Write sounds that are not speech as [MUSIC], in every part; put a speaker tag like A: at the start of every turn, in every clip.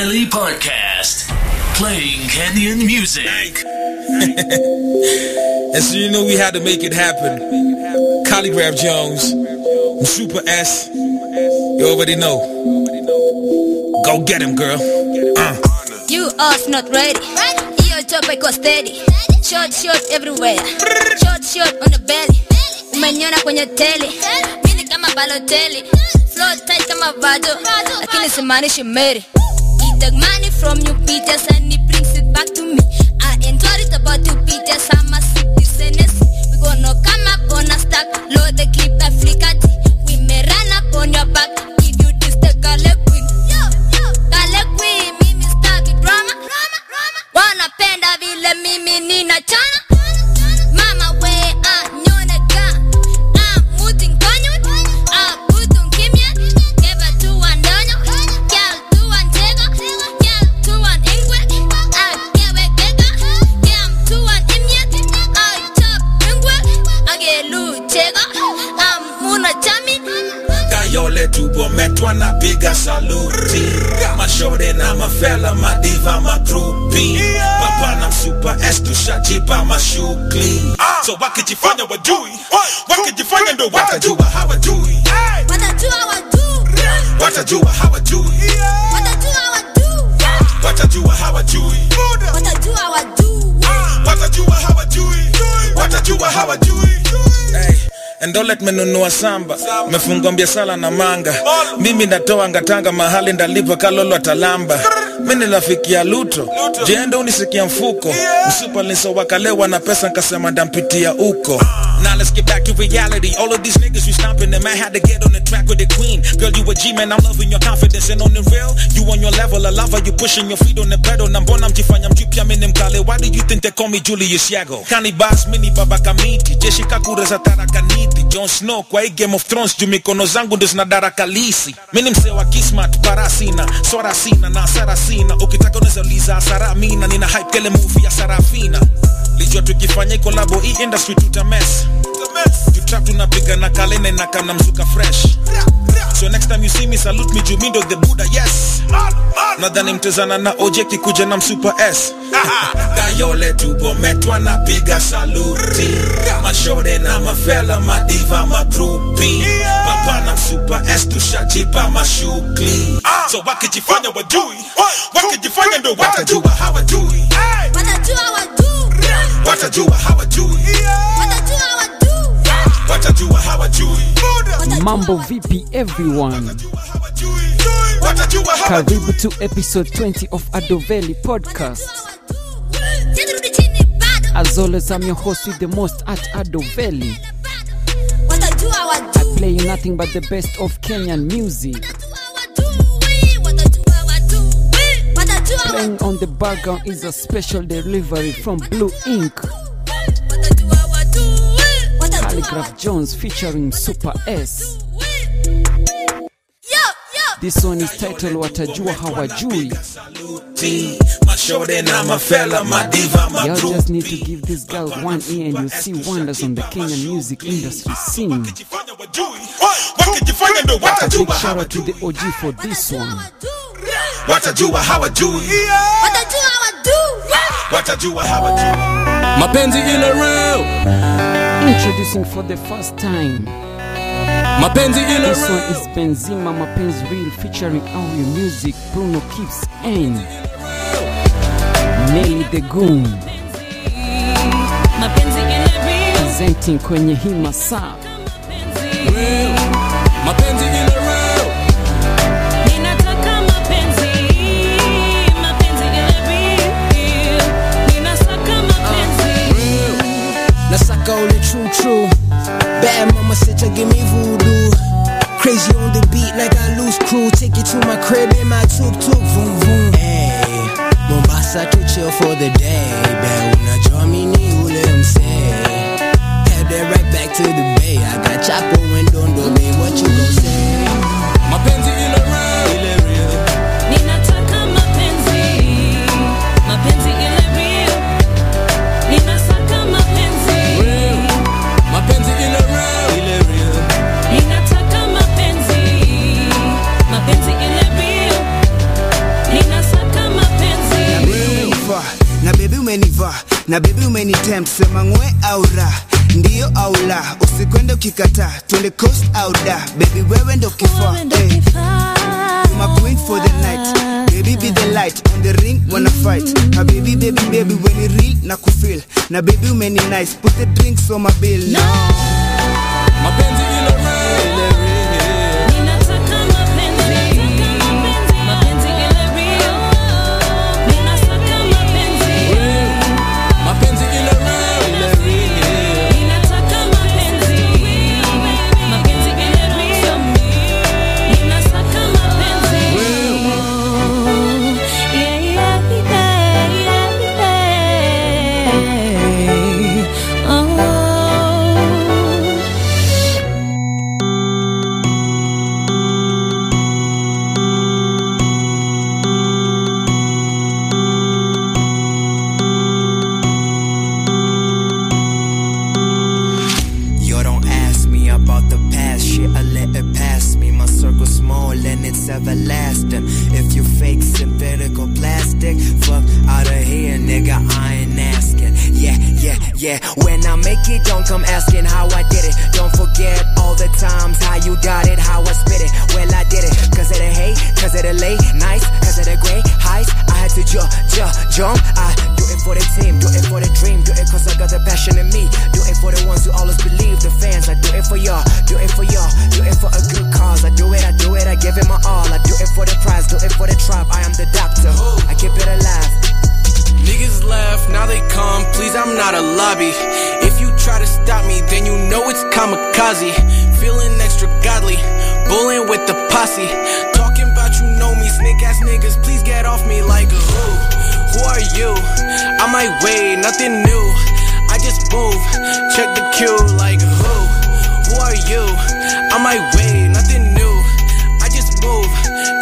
A: Valley Podcast, playing Kenyan music. [LAUGHS]
B: And so you know we had to make it happen. Khaligraph Jones, Super S. You already know. Go get him, girl. Uh.
C: You off not ready. Hiyo job iko steady. Short short everywhere. Short short on the belly. Umeniona kwenye tele. Mimi kama Balotelli. Flow tight kama Vado. Lakini simaanishi Mary. From you Peters and he brings it back to me. I enjoy it about you Peters. I'm a citizen. We gonna come up on a stack. Load the clip Africa. We may run up on your back. Give you this the color Queen. Color Queen, mimi staki drama. Wanapenda vile mimi ninachana. Mama
B: Wakijifanya ndo watajua hawajui
C: Watajua watu.
B: Watajua hawajui.
C: Watajua watu.
B: Watajua hawajui.
C: Watajua watu.
B: Watajua hawajui. Watajua hawajui. Hey. And don't let me nunua samba. Mefunga biasala na manga. Mimi natoa ngatanga mahali ndalipa kalolo atalamba mimi nafikia luto. Jendo unisikia mfuko. Msupa lisowakalewa na pesa nkasema ndampitia uko Now let's get back to reality. All of these niggas we stomping them. I had to get on the track with the queen. Girl, you a G man. I'm loving your confidence and on the real, you on your level. I love how you pushing your feet on the pedal. Nambona mjifanya mjipya mimi mkale. Why do you think they call me Julius Yego? Kani Bass mini baba kamiti. Jeshi kakura tarakaniti. Jon Snow kwa Game of Thrones. Juu mikono zangu ndo zina darakalisi. Mimi msee wa kismat. Swara sina na asara sina. Ukitaka unaweza uliza asara mina. Nina hype kele movie ya Sarafina. Lijua tukifanya collabo hii industry tutames tunapiga na kalene na mzuka fresh. So next time you see me salute me Jumindo the Buddha yes. Nadhani mtezana na oje kikuja na msupa S. [LAUGHS] Kayole tubometwa na piga saluti. Mashore na mafela madiva magrupi. Papa na msupa S tushajipa mashukli. So wakijifanya wajui, wakijifanya ndo watajua hawajui.
C: Watajua
B: hawajui.
C: Watajua
B: hawajui.
D: Mambo vipi everyone? Karibu to episode 20 of Adoveli podcast. As always, I'm your host with the most at Adoveli. I play you nothing but the best of Kenyan music. Playing on the background is a special delivery from Blue Ink.
C: Watajua watu. Watajua
D: Khaligraph Jones featuring Super S. This one is titled Watajua Hawajui.
B: Saluti. Mashore na
D: Y'all just need to give this girl one ear and you'll see wonders on the Kenyan music industry scene.
B: Wakijifanya wajui. Wakijifanya ndo
D: Big shout out to the OG for this one.
B: Watajua hawajui.
C: Watajua watu.
B: Watajua hawajui.
E: mapenzi ile real
D: Introducing for the first time.
E: mapenzi ile
D: This one
E: real
D: is Benzima Mapenzi Real featuring Audio Music, Bruno Keeps and Nelly the Goon presenting kwenye hii masaa.
E: mapenzi ile real
F: only true true. Bad mama said you give me voodoo. Crazy on the beat like I lose crew. Take you to my crib in my tuk tuk vroom vroom. Hey, Mombasa to chill for the day. Bet unajua mimi ni ule msee. Head right back to the bay. I got Chapo
G: na baby many nice put the drinks on my bill. Now
E: mapenzi
H: cause I got the passion in me. Do it for the ones who always believe, the fans. I do it for y'all, do it for y'all, do it for a good cause. I do it, I do it, I give it my all. I do it for the prize, do it for the tribe. I am the doctor, I keep it alive.
I: Niggas left, now they come. Please, I'm not a lobby. If you try to stop me, then you know it's kamikaze. Feeling extra godly, bullying with the posse. Talking about you know me, snake ass niggas. Please get off me like a who? Who are you? I might wait, nothing new. I just move, check the queue like who? Who are you? I might wait, nothing new. I just move,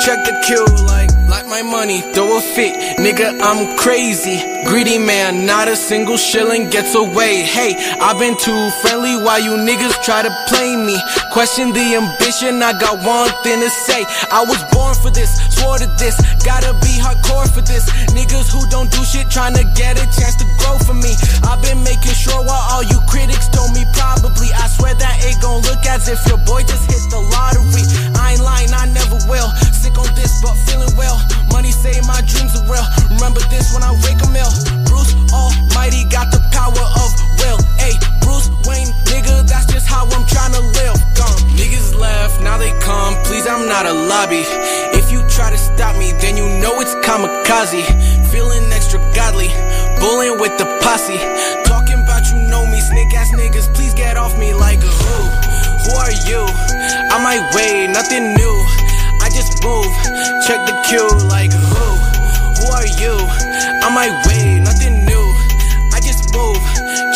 I: check the queue like like my money, throw a fit, nigga. I'm crazy, greedy man. Not a single shilling gets away. Hey, I've been too friendly. Why you niggas try to play me? Question the ambition. I got one thing to say. I was born for this, swore to this. Gotta be hardcore for this. Niggas who don't do shit trying to get a chance to grow for me. I've been making sure while all you critics told me probably. I swear that it gon' look as if your boy just hit the lottery. I ain't lying, I never will. Sick on this, but feeling well. Money say my dreams are real. Remember this when I wake a mill. Bruce Almighty got the power of will. Hey, Bruce Wayne, nigga, that's just how I'm trying to live. Gone. Niggas left, now they come. Please, I'm not a lobby. If you try to stop me, then you know it's kamikaze. Feeling extra godly, bullying with the posse. Talking about you know me, snake ass niggas. Please get off me like a who? Who are you? I might wait, nothing new. I just move, check the cue like who? Are you? I might wait, nothing new. I just move,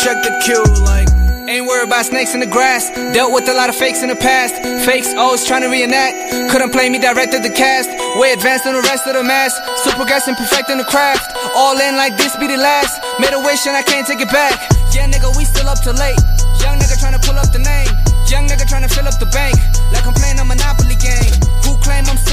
I: check the queue like.
J: Ain't worried about snakes in the grass. Dealt with a lot of fakes in the past. Fakes always trying to reenact. Couldn't play me, directed the cast. Way advanced than the rest of the mass. Super guessing, perfecting the craft. All in like this be the last. Made a wish and I can't take it back. Yeah, nigga, we still up till late. Young nigga trying to pull up the name. Young nigga trying to fill up the bank. Like I'm playing a game. Who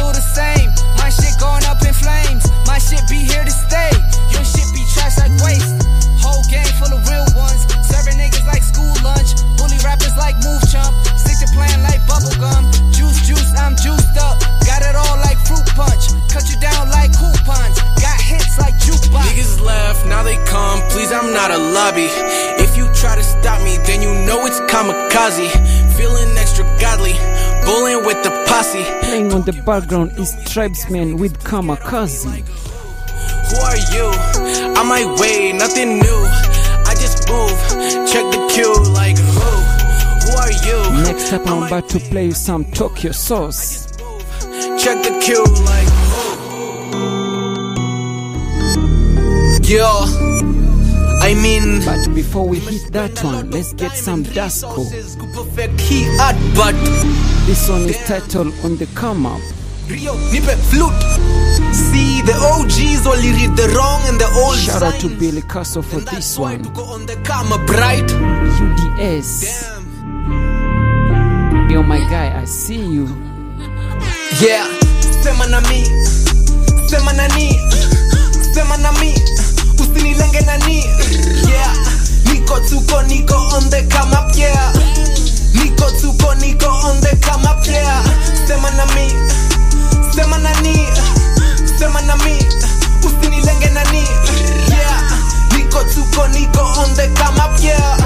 J: claim the same? My shit going up in flames. My shit be here to stay. Your shit be trash like waste. Whole gang full of real ones. Serving niggas like school lunch. Bully rappers like Move Chump. Stick to playing like bubblegum. Juice, juice, I'm juiced up. Got it all like fruit punch. Cut you down like coupons. Got hits like jukebox.
I: Niggas left, now they come. Please, I'm not a lobby. If you try to stop me, then you know it's kamikaze. Feeling extra godly, bullying with the posse.
D: Playing on the background is Tribesman with Kamikaze.
I: Who are you? I might wait, nothing new. I just move, check the queue like who? Who are you?
D: Next up, I'm about to play you some Tokyo Sauce.
I: Check the queue like who?
J: Yo, I mean,
D: But before we hit that one, let's get some Dasco.
J: perfect he art, but
D: This one is titled On the Come Up.
J: Rio, nipe flute. See, the OGs only read the wrong and the old
D: Shout out to. Billy Castle for this one.
J: On the karma bright.
D: UDS. Yo, my guy, I see you.
J: Yeah, sema na mi, sema na ni, sema na mi,
K: usinilenge nani? Yeah. Niko tuko niko on the come up yeah. Niko tuko niko on the come up yeah. Sema na mi sema nani sema na mi usinilenge nani? Yeah. Niko tuko niko on the come up yeah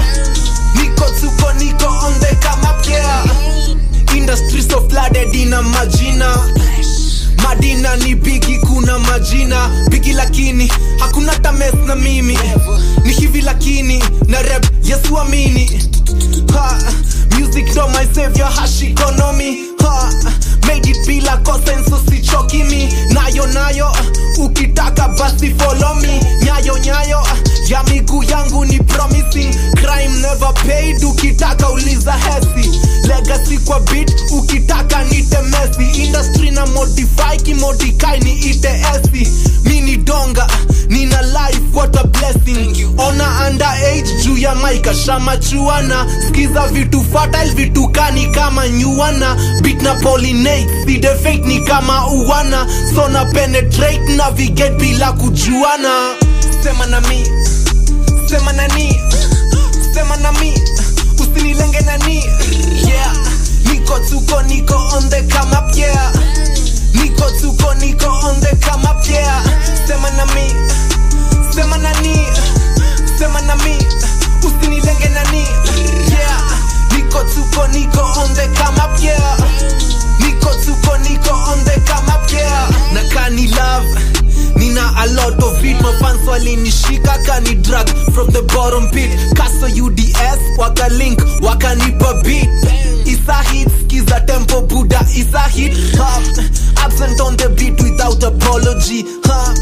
K: music do my savior hash economy ha, made it bila kosenso sichoki mi nayo nayo ukitaka basi follow me. Nyayo nyayo ya miguu yangu ni promising. Crime never paid ukitaka uliza hesi. Legacy kwa bit ukitaka nite mesi industry na modify kimodikai ni ite esi mi ni donga nina life what a blessing. Ona under age juu ya maika shamachuana skiza vitu fertile vitukani kama nyuana. Bit na pollinate ni kama uwana. So na penetrate navigate bila kujuana. Sema na mi sema nani sema na mi usinilenge nani yeah. Niko tuko niko on the come up yeah. Niko tuko niko on the come up yeah. Sema na mi sema nani sema na mi usinilenge nani yeah niko tuko niko on the come up yeah. Niko tuko niko on the come up yeah. Na kani love. Nina a lot of it. Mafans walinishika kani drag from the bottom pit kaso uds wakalink wakanipa beat. Isa hit skiza tempo Buddha isa hit. Ha. absent on the beat without apology. Ha.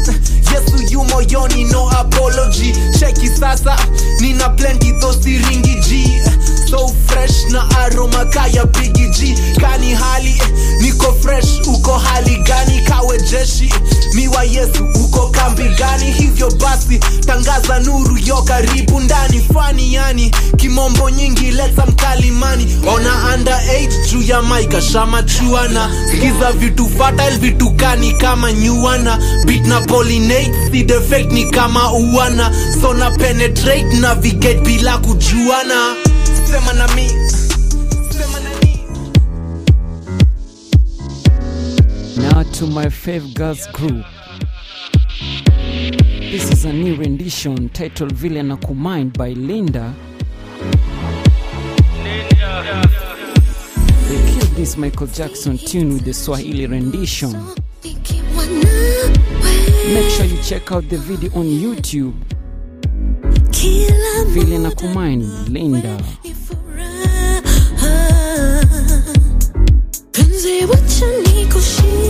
K: yesu yu moyoni no apology. Cheki sasa nina plenty thosiringi g so fresh na aroma kaya bigi g kani hali niko fresh. Uko hali gani? Kawe jeshi miwa yesu uko kambi gani? Hivyo basi tangaza nuru yo karibu ndani. Fani yani kimombo nyingi leta mkalimani ona under age juu ya maika shamachuana skiza vitu fertile vitu kani kama nyuana? Bit na pollinate si defect ni kama uana so na penetrate navigate bila kujuana sema na mi
D: Now to my fave girls group. This is a new rendition titled Villain na Kumind by Linda. They killed this Michael Jackson tune with the Swahili rendition. Make sure you check out the video on YouTube. Vile na Kumind, Linda.
L: Penzi wacha nikushike,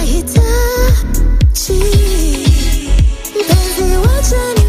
L: litahitaji. Mpenzi wacha nikushike.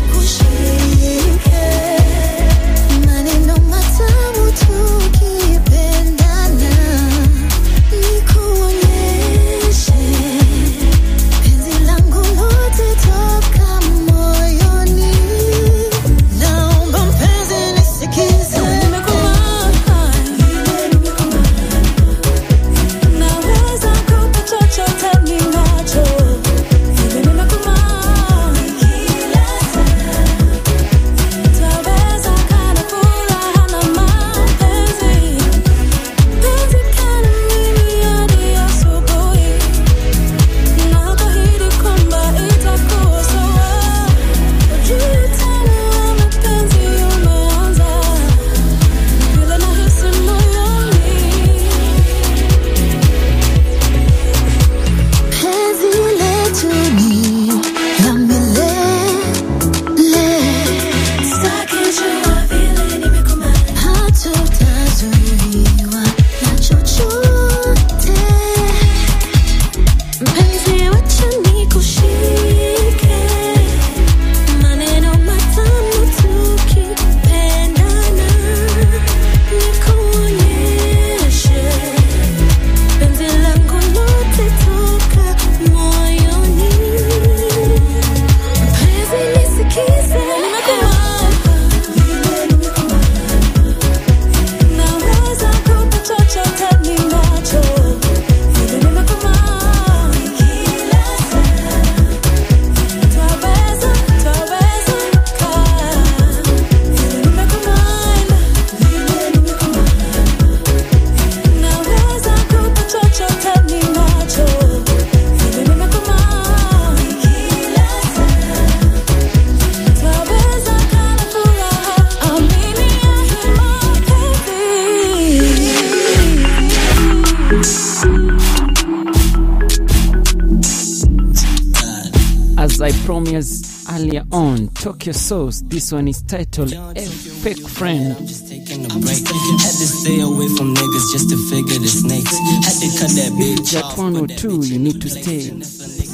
D: I promised earlier on, Tokyo Sauce. This one is titled A Fake Friend.
M: Just taking a break. Had to stay away from niggas just to figure the snakes. Had to cut that bitch off.
D: 102, you need to stay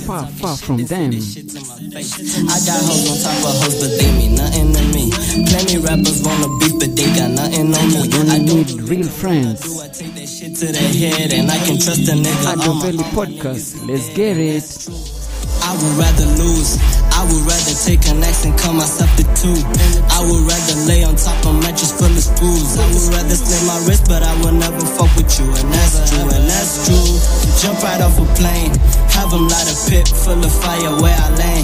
D: far, far from them.
M: I got hoes on top of hoes, but they mean nothing to me. Plenty rappers wanna beef, but they got nothing on me. I
D: you
M: don't
D: need real friends.
M: take that shit to the head, and I can trust a nigga.
D: Ado
M: on my
D: Valley Podcast. Let's get it.
M: I would rather lose. I would rather take an axe and cut myself to two. I would rather lay on top of mattress full of screws. I would rather slit my wrist, but I will never fuck with you. And that's true, and that's true. Jump right off a plane. Have Have 'em light a pit full of fire where I lay.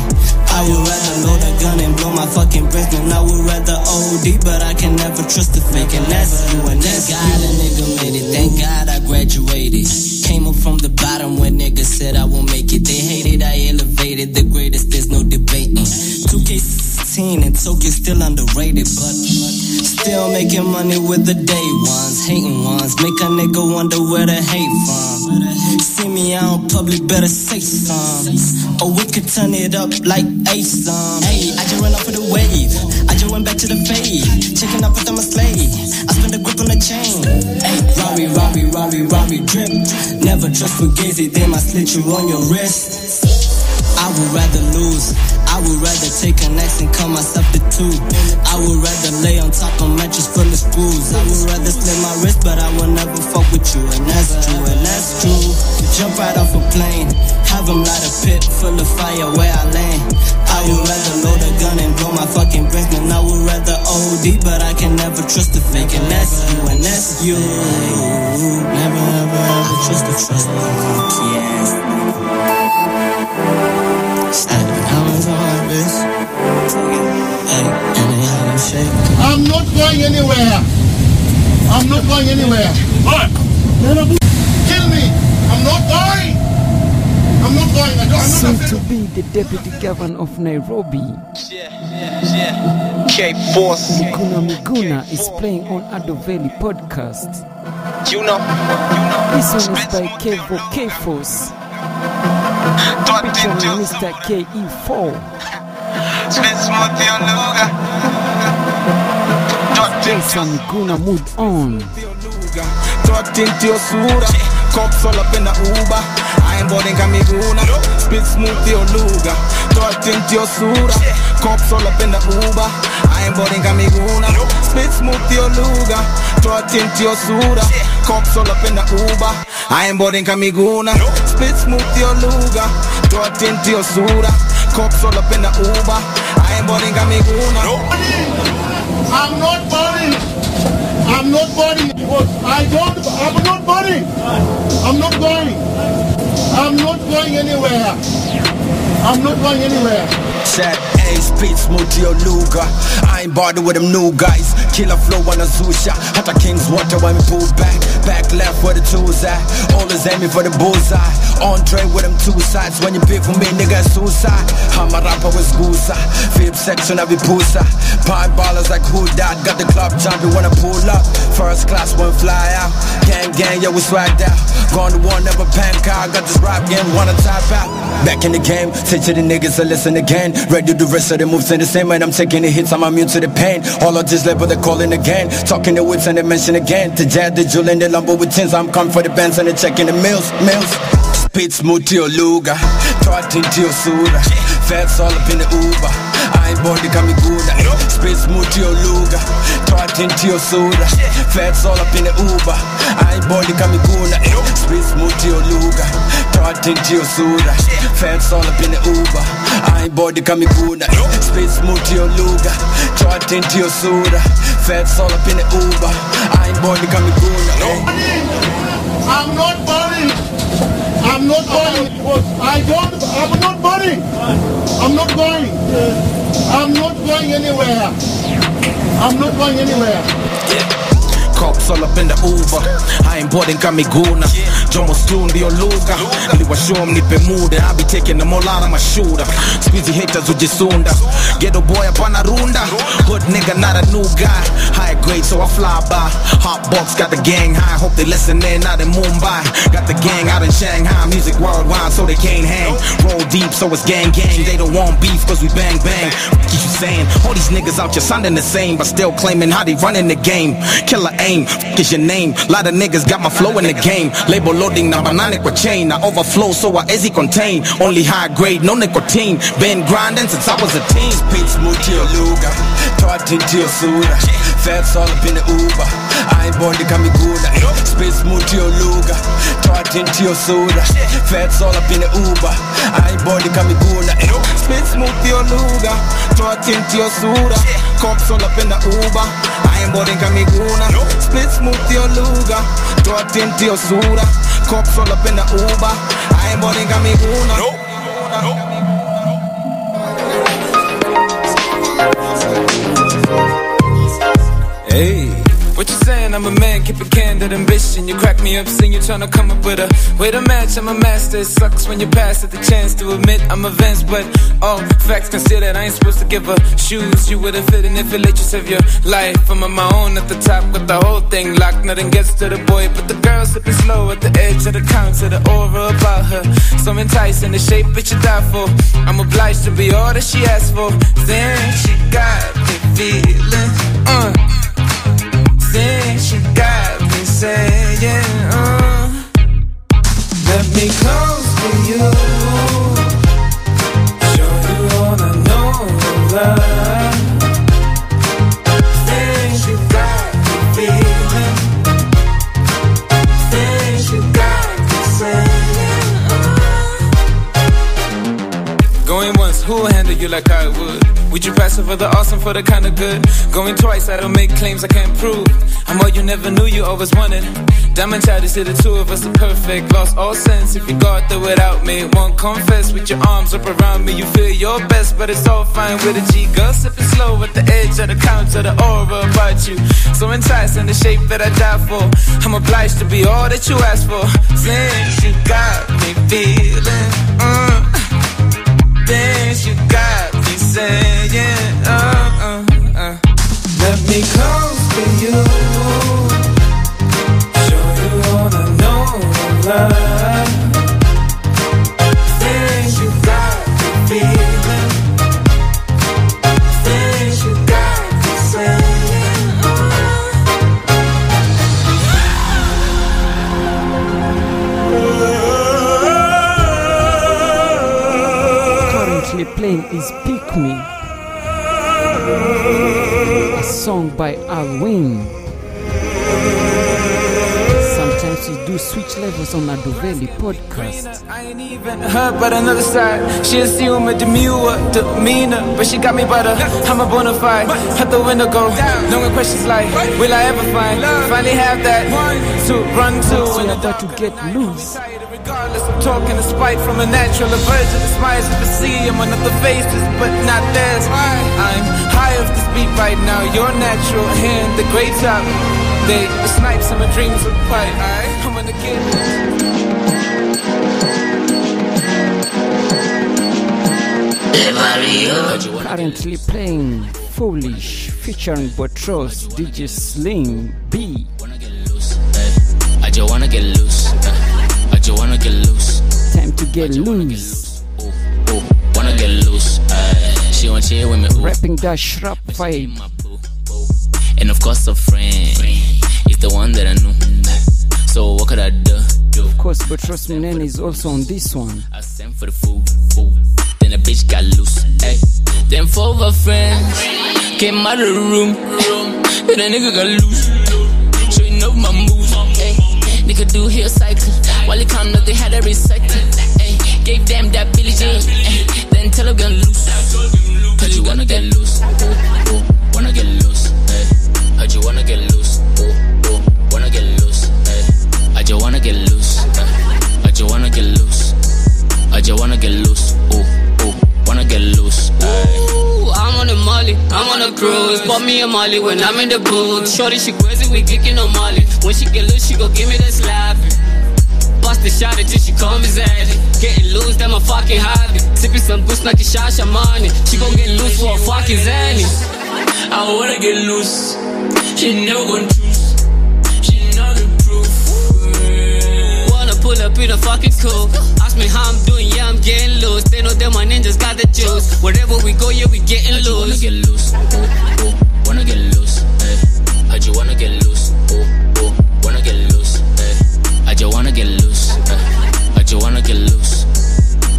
M: I would rather load a gun and blow my fucking brains. Man, I would rather OD, but I can never trust a fake. And that's you, and that's God a nigga made it. Thank God I graduated. Came up from the bottom when niggas said I won't make elevated. The greatest, there's no debating. 2K16 and Tokyo still underrated, but still making money with the day ones. Hating ones make a nigga wonder where the hate from. See me out public, better say some. Or we could turn it up like a some. Hey, I just ran off of the wave. I just went back to the fade. Checking up with them a slave. I spent a grip on the chain. Hey, Rari, Rari, Rari, Rari, drip. Never trust Fugazi, they might slit you on your wrist. I would rather lose. I would rather take an axe and cut myself to two. I would rather lay on top of mattress full of screws. I would rather slit my wrist, but I will never fuck with you. And that's true, and that's true. Jump right off a plane. have Have 'em light a pit full of fire where I land. I would rather load a gun and blow my fucking brains. Man, I would rather OD, but I can never trust a fake. And that's you, and that's you. Never, ever, ever trust a trust. Yes. Standing diamonds on my wrist. Hey, and they have them shake.
N: I'm not going anywhere. I'm not going anywhere. What? Kill me. I'm not going. I'm not going. I don't, I'm
D: Soon
N: not
D: to be the Deputy Governor of Nairobi.
O: K Force.
D: Miguna Miguna is playing on Ado Valley Podcast.
O: You know.
D: This one is by Kevo K Force. Mr. E KE4.
O: Spit smooth your luga.
D: Jason Miguna mood on.
P: Cops all up in the Uber. I ain't boarding Kamiguna. Spit smooth your luga into sura Cops all up in the Uber. I ain't boarding Kamiguna. Spit smooth your luga into sura Cops all up in the Uber I ain't boarding Kamiguna Spit smooth your luga Tucked into your sura Cops all up in the Uber I ain't boarding Kamiguna
N: I'm not burning. I'm not because I don't. I'm not burning. I'm not going. I'm not going anywhere. I'm not going anywhere.
P: Said, hey, speed smooth to your luga I ain't bothered with them new guys Killer flow on a Zusha Hata King's water when we pull back Back left where the tools at. Always aiming for the bullseye. Andre with them two sides. When you beef with me, nigga, suicide. I'm a rapper with Gusa Fifth section, I be pusa Pine ballers like who that Got the club jumping when I pull up. First class, one fly out. Gang, gang, yeah, we swagged out. Gone to war, never pan Got this rap game, wanna tap out. Back in the game, say to the niggas to listen again. Ready to the rest of the moves in the same And I'm taking the hits, I'm immune to the pain. All of this level, they're calling again. Talking the whips and they mention again. To Jad, the jewel and the lumber with tins I'm coming for the bands and they're checking the mills, mills. Spit smooth to your luga Taught into your sura Fats all up in the Uber I ain't come good. Spit smooth to your luga. Taught into your sura Fats all up in the Uber. I ain't good. Spit smooth to your luga. Taught into your sura Fats all up in the Uber. I ain't to come good. Spit your luga. Into your sura Fats all up in the Uber.
N: I'm not burning. I'm not because I don't. I'm not burning. I'm not going. I'm not going anywhere. I'm not going anywhere.
Q: Cops all up in the uber. I ain't boarding kamiguna jomo stu ndio lugha niliwashow mnipe muda i be taking them all out of my shooter. Squeezy haters ujisunda ghetto boy up on hapana runda. Hood nigga not a new guy. High grade so i fly by. Hot box got the gang high. Hope they listening out in mumbai. Got the gang out in shanghai. Music worldwide so they can't hang. Roll deep so it's gang gang. They don't want beef cause we bang bang. What you saying? All these niggas out here sounding the same but still claiming how they running the game. Killer aim F- is your name. Lot of niggas got my flow in the game. Label loading na banana kwa chain. I overflow so I easy contain. Only high grade no nicotine. Been grinding since I was a teen.
P: Your luga Taught into your suda. Fats all up in the Uber. I ain't born to come good your luga Taught into your suda. Fats all up in the Uber. I ain't born to come good
Q: your luga Taught into your suda. Cops all up in the Uber I ain't boarding kamiguna Split smooth to your luga. Taught into your suda Cops all up in the Uber I ain't boarding kamiguna
E: Hey. What you saying? I'm a man, keep a candid ambition. You crack me up, sing you tryna come up with a way to match. I'm a master. It sucks when you pass at the chance to admit I'm a advanced, but all facts considered, I ain't supposed to give a shoes. You would've fit in if it let you save your life. I'm on my own at the top with the whole thing locked. Nothing gets to the boy, but the girl sipping slow at the edge of the counter. The aura about her, so enticing, the shape that you die for. I'm obliged to be all that she asked for. Then she got me feeling, uh. Then she got me saying, uh, Let me close to you. Show you all I know of love. Then she got me feeling. Then she got me saying, uh. Going once, who'll handle you like I would? Would you pass over the awesome for the kind of good? Going twice, I don't make claims I can't prove. I'm all you never knew you always wanted. Diamond child, see the two of us are perfect. Lost all sense if you got there without me. Won't confess with your arms up around me. You feel your best, but it's all fine with a G. Girl, sipping slow at the edge of the counter, the aura about you. So enticing, the shape that I die for. I'm obliged to be all that you ask for. Since you got She assume a demure demeanor, but she got me butter. I'm a bona fide. Let the window go. No more questions like, will I ever find? Finally have that to run to.
D: We're about to get loose.
E: Regardless, I'm talking spite from a natural aversion. The smiles of the sea, I'm on other faces, but not theirs. I'm high off this beat right now. You're natural, hand the great top. They the snipes and my dreams are quiet. I'm gonna get.
D: Currently playing Foolish featuring Botros, DJ Slim, B.
R: I just wanna get loose. I just wanna get loose.
D: Time to get loose.
R: Wanna get loose. She want chill with me.
D: Rapping that shrap vibe.
R: And of course, a friend is the one that I knew. So what could I do?
D: Of course, Botros Munene is also on this one.
R: I sent for the food. Bitch got loose. Ay. Then four of her friends came out of the room. Then a nigga got loose. Know my moves. Ay. Nigga do heel cycle. While he count up, they had every sector. Ay. Gave them that Billie Jean. Ay. Then tell her get loose. Cause you wanna get loose. Ooh, ooh. Wanna get loose. Ay. Heard you wanna get loose. Ooh, ooh. Wanna get loose. Ay. I just wanna get loose. Uh, I just wanna get loose. I just wanna get loose.
S: I'm on
R: a cruise. Bought me a Molly when I'm in the booth. Shorty, she crazy, we geeking on Molly. When she get loose, she gon' give me that slap. Bust the shot until she call me Zaddy. Getting loose, that my fucking hobby. Sipping some boost like a Shasha money. She gon' get loose for a fucking Zanny. I wanna get loose. She never gon' choose. She know the proof. Wanna pull up in a fucking coupe. Ask me how I'm doing, yeah, I'm getting loose. They know that my ninjas got the juice. Wherever we go, yeah, we getting loose. Wanna get loose. Oh, oh, wanna get loose. Hey. I just wanna get loose. Oh, oh, wanna get loose. Hey. I just wanna get loose. Hey. I just wanna get loose.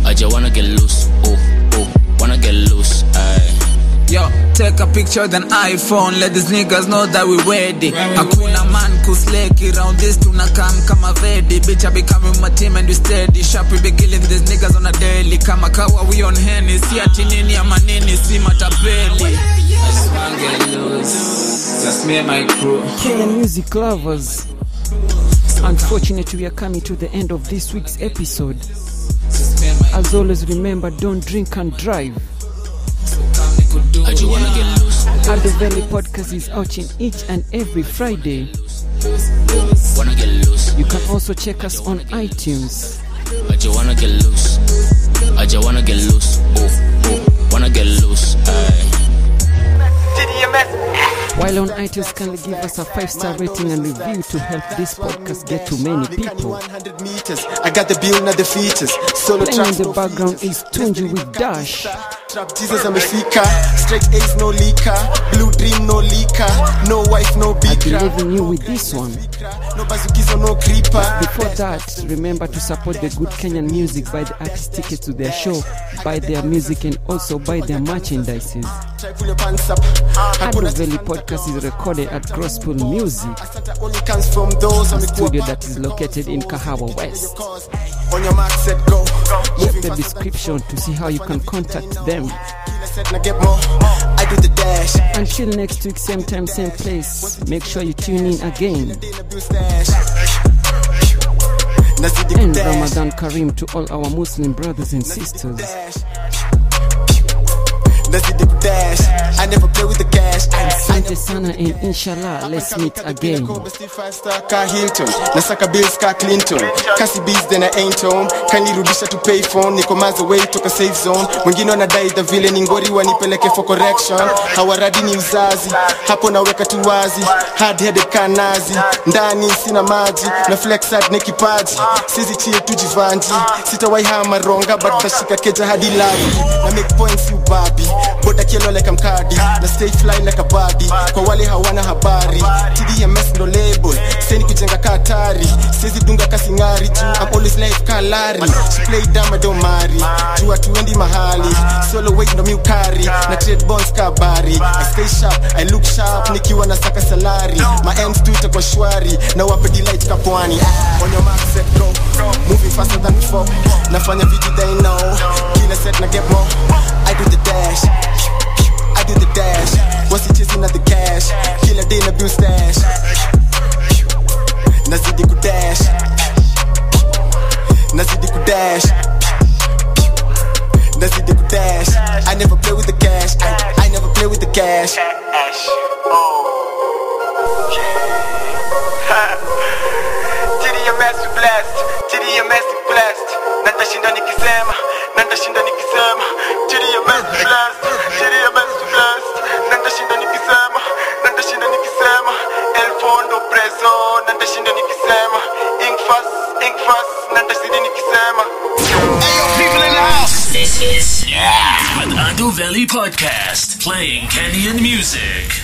R: I just wanna get loose. Oh, oh, wanna get loose. Hey.
T: Yo, take a picture then iPhone Let these niggas know that we ready Hakuna man kusleki Round this tunakam kama vedi Bitch I be coming my team and we steady Sharp we be killing these niggas on a daily Kama kawa we on henny Si ati nini ama nini si matapeli just get me and my crew
D: Kenyan music lovers. Unfortunately, we are coming to the end of this week's episode. As always, remember don't drink and drive.
R: I just wanna get loose.
D: Ado Valley podcast is out in each and every Friday.
R: Wanna get loose.
D: You can also check us on iTunes.
R: I just wanna get loose. I just wanna get loose. Oh, oh, wanna get loose. Ay.
D: While on iTunes, kindly give us a five star rating and review to help this podcast get to many people.
G: meters. I got the bill, not the features. Solo
D: Playing in the background is Tunji with Dash.
G: Trap Jesus amefika. Straight A's, no leaker. Blue dream, no leaker. No wife, no
D: I'll be
G: beaker.
D: you with this one.
G: No bazukizo, no creeper.
D: Before that, remember to support the good Kenyan music, buy the artist tickets to their show, buy their music, and also buy their merchandises.
G: Try pull your.
D: Ado Valley podcast is recorded at Gospel Music,
G: Only comes from those
D: a studio that is located in Kahawa West.
G: On your mark, set, go.
D: Check the description to see how you can contact them.
G: Set, now get more. I do the dash.
D: Until next week, same time, same place, make sure you tune in again. And. Ramadan Kareem to all our Muslim brothers and sisters.
G: I never play with the cash. I, I
D: Asante sana and inshallah, let's meet again.
G: ka Hilton nasaka bills ka Clinton. Kasi bees then I ain't home kanirudisha to pay phone niko miles away toka safe zone. Mwingine wanadai the vile ni ngori wanipeleke for correction. Hawaradi ni uzazi hapo naweka tu wazi. Hard headed kanazi ndani sina maji. Na flex hard na kipaji sizi chie tujivanji sitawai hama ronga but tashika keja hadi lavi na make points you babi boda kielo like mkadi na stay fly like kabadi. Kwa wale hawana habari TDMS ndo label. Seni kujenga katari siezi dunga kasingari juu I'm always life kalari play dama domari juu tu hatuendi mahali solo weight ndo miukari na trade bonds kabari I stay sharp I look sharp nikiwa na saka salari. My ends tu itakuwa shwari. Na wape delight kapwani on your mark set go moving faster than before. Nafanya vitu they know. Kila set na get more. I do the dash Do the dash. What's he chasing at the cash? Killer na bill stash. Nazidi ku dash. Nazidi ku dash. Nazidi ku dash. I never play with the cash. I, I never play with the cash. Oh. Yeah.
O: TDMS blessed, TDMS blessed. Natashinda nikisema, natashinda nikisema. TDMS blessed, TDMS blessed. Natashinda nikisema, natashinda nikisema. El Fondo preso, natashinda nikisema. Ink fast, ink fast, natashinda nikisema.
A: People in the house. This is yeah. with Ado Valley Podcast, playing Kenyan music.